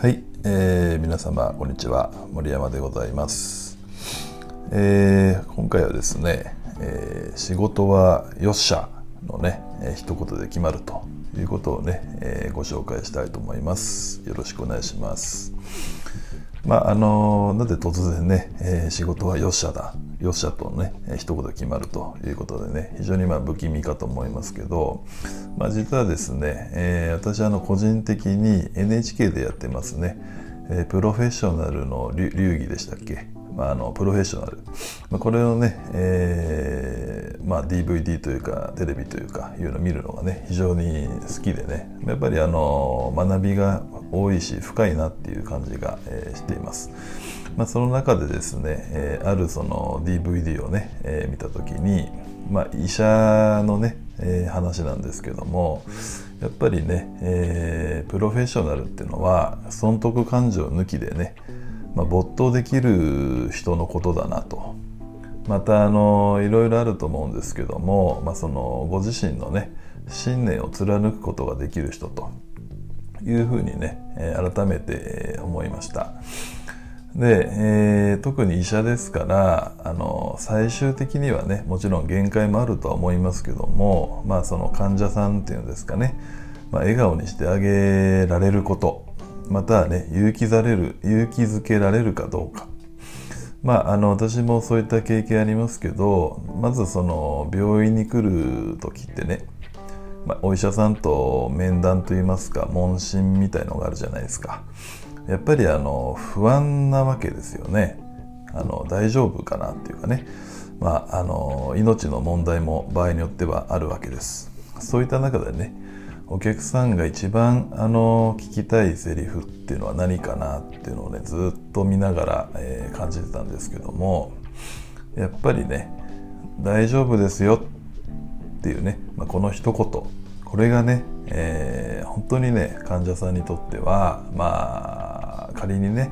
はい、えー、皆様こんにちは。森山でございます、えー、今回はですね、えー、仕事はよっしゃのね、えー、一言で決まるということをね、えー、ご紹介したいと思います。よろしくお願いします。まああのなんで突然ね、えー、仕事はよっしゃだよっしゃとね一言決まるということでね非常にまあ不気味かと思いますけど、まあ、実はですね、えー、私あの個人的に NHK でやってますね、えー、プロフェッショナルの流儀でしたっけ？まあ、あのプロフェッショナル、まあ、これをね、えーまあ、DVD というかテレビというかいうのを見るのがね非常に好きでね。やっぱりあの学びが多いし深いなっていう感じが、えー、しています。まあ、その中でですね、えー、あるその DVD をね、えー、見た時に、まあ、医者のね、えー、話なんですけどもやっぱりね、え、プロフェッショナルっていうのは損得感情抜きでね、まあ、没頭できる人のことだなとまたあのいろいろあると思うんですけども、まあ、そのご自身のね信念を貫くことができる人というふうにね、改めて思いました。で、えー、特に医者ですからあの最終的にはねもちろん限界もあるとは思いますけどもまあその患者さんっていうんですかね、まあ、笑顔にしてあげられることまたはね勇気ざれる勇気づけられるかどうか。まああの私もそういった経験ありますけどまずその病院に来る時ってねまあ、お医者さんと面談といいますか問診みたいのがあるじゃないですか。やっぱりあの不安なわけですよね。あの大丈夫かなっていうかね、まあ、あの命の問題も場合によってはあるわけです。そういった中でねお客さんが一番あの聞きたいセリフっていうのは何かなっていうのをねずっと見ながら、えー、感じてたんですけどもやっぱりね「大丈夫ですよ」っていうね、まあ、この一言。これがね、えー、本当にね患者さんにとってはまあ仮にね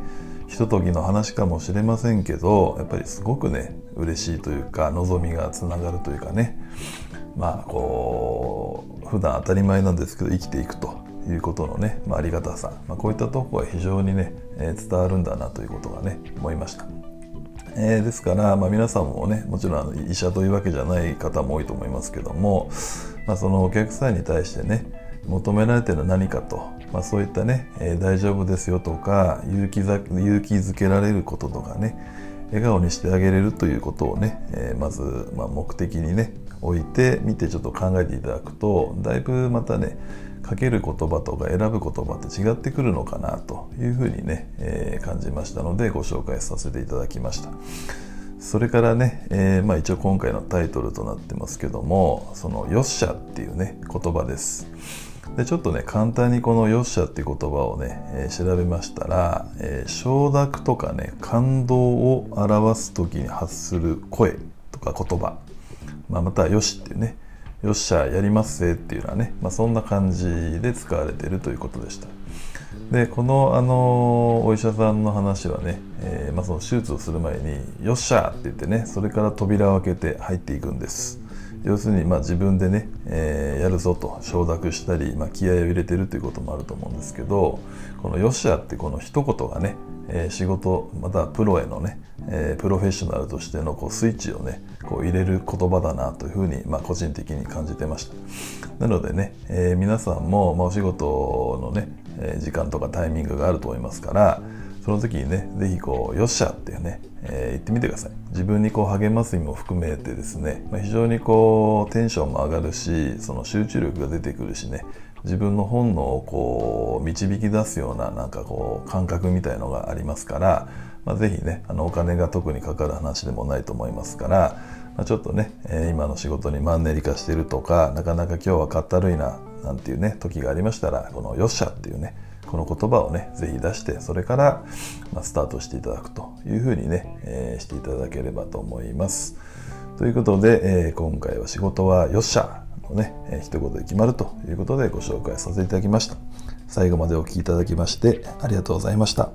ひとときの話かもしれませんけどやっぱりすごくね嬉しいというか望みがつながるというかねまあこう普段当たり前なんですけど生きていくということのね、まあ、ありがたさ、まあ、こういったとこは非常にね、えー、伝わるんだなということがね思いました。えー、ですから、まあ、皆さんもねもちろん医者というわけじゃない方も多いと思いますけども、まあ、そのお客さんに対してね求められてる何かとまあ、そういったね、えー、大丈夫ですよとか勇気勇気づけられることとかね笑顔にしてあげれるということをね、えー、まず、まあ、目的にね置いてみてちょっと考えていただくとだいぶまたねかける言葉とか選ぶ言葉って違ってくるのかなというふうにね、えー、感じましたのでご紹介させていただきました。それからね、えー、まあ、一応今回のタイトルとなってますけどもその「よっしゃ」っていうね言葉です。でちょっとね簡単にこの「よっしゃ」っていう言葉をね、えー、調べましたら、えー、承諾とかね感動を表す時に発する声とか言葉、まあ、または「よし」っていうね「よっしゃやりますぜ」っていうのはね、まあ、そんな感じで使われているということでした。でこの、あのお医者さんの話はね、えーまあ、その手術をする前に「よっしゃ!」って言ってねそれから扉を開けて入っていくんです。要するにまあ自分でね、えー、やるぞと承諾したり、まあ、気合を入れてるということもあると思うんですけどこの「よっしゃ」ってこの一言がね、えー、仕事またはプロへのね、えー、プロフェッショナルとしてのこうスイッチをねこう入れる言葉だなというふうに、まあ、個人的に感じてました。なのでね、えー、皆さんも、まあ、お仕事のね、え時間とかタイミングがあると思いますからその時にね是非こう「よっしゃ」っていうねえー、言ってみてください。自分にこう励ます意味も含めてですね、まあ、非常にこうテンションも上がるしその集中力が出てくるしね自分の本能をこう導き出すようななんかこう感覚みたいのがありますから、まあ、ぜひねあのお金が特にかかる話でもないと思いますから、まあ、ちょっとね、えー、今の仕事にマンネリ化してるとかなかなか今日はかったるいななんていうね時がありましたらこの「よっしゃ」っていうねこの言葉をねぜひ出してそれから、まスタートしていただくというふうにね、えー、していただければと思います。ということで、えー、今回は仕事はよっしゃのね、えー、一言で決まるということでご紹介させていただきました。最後までお聴きいただきましてありがとうございました。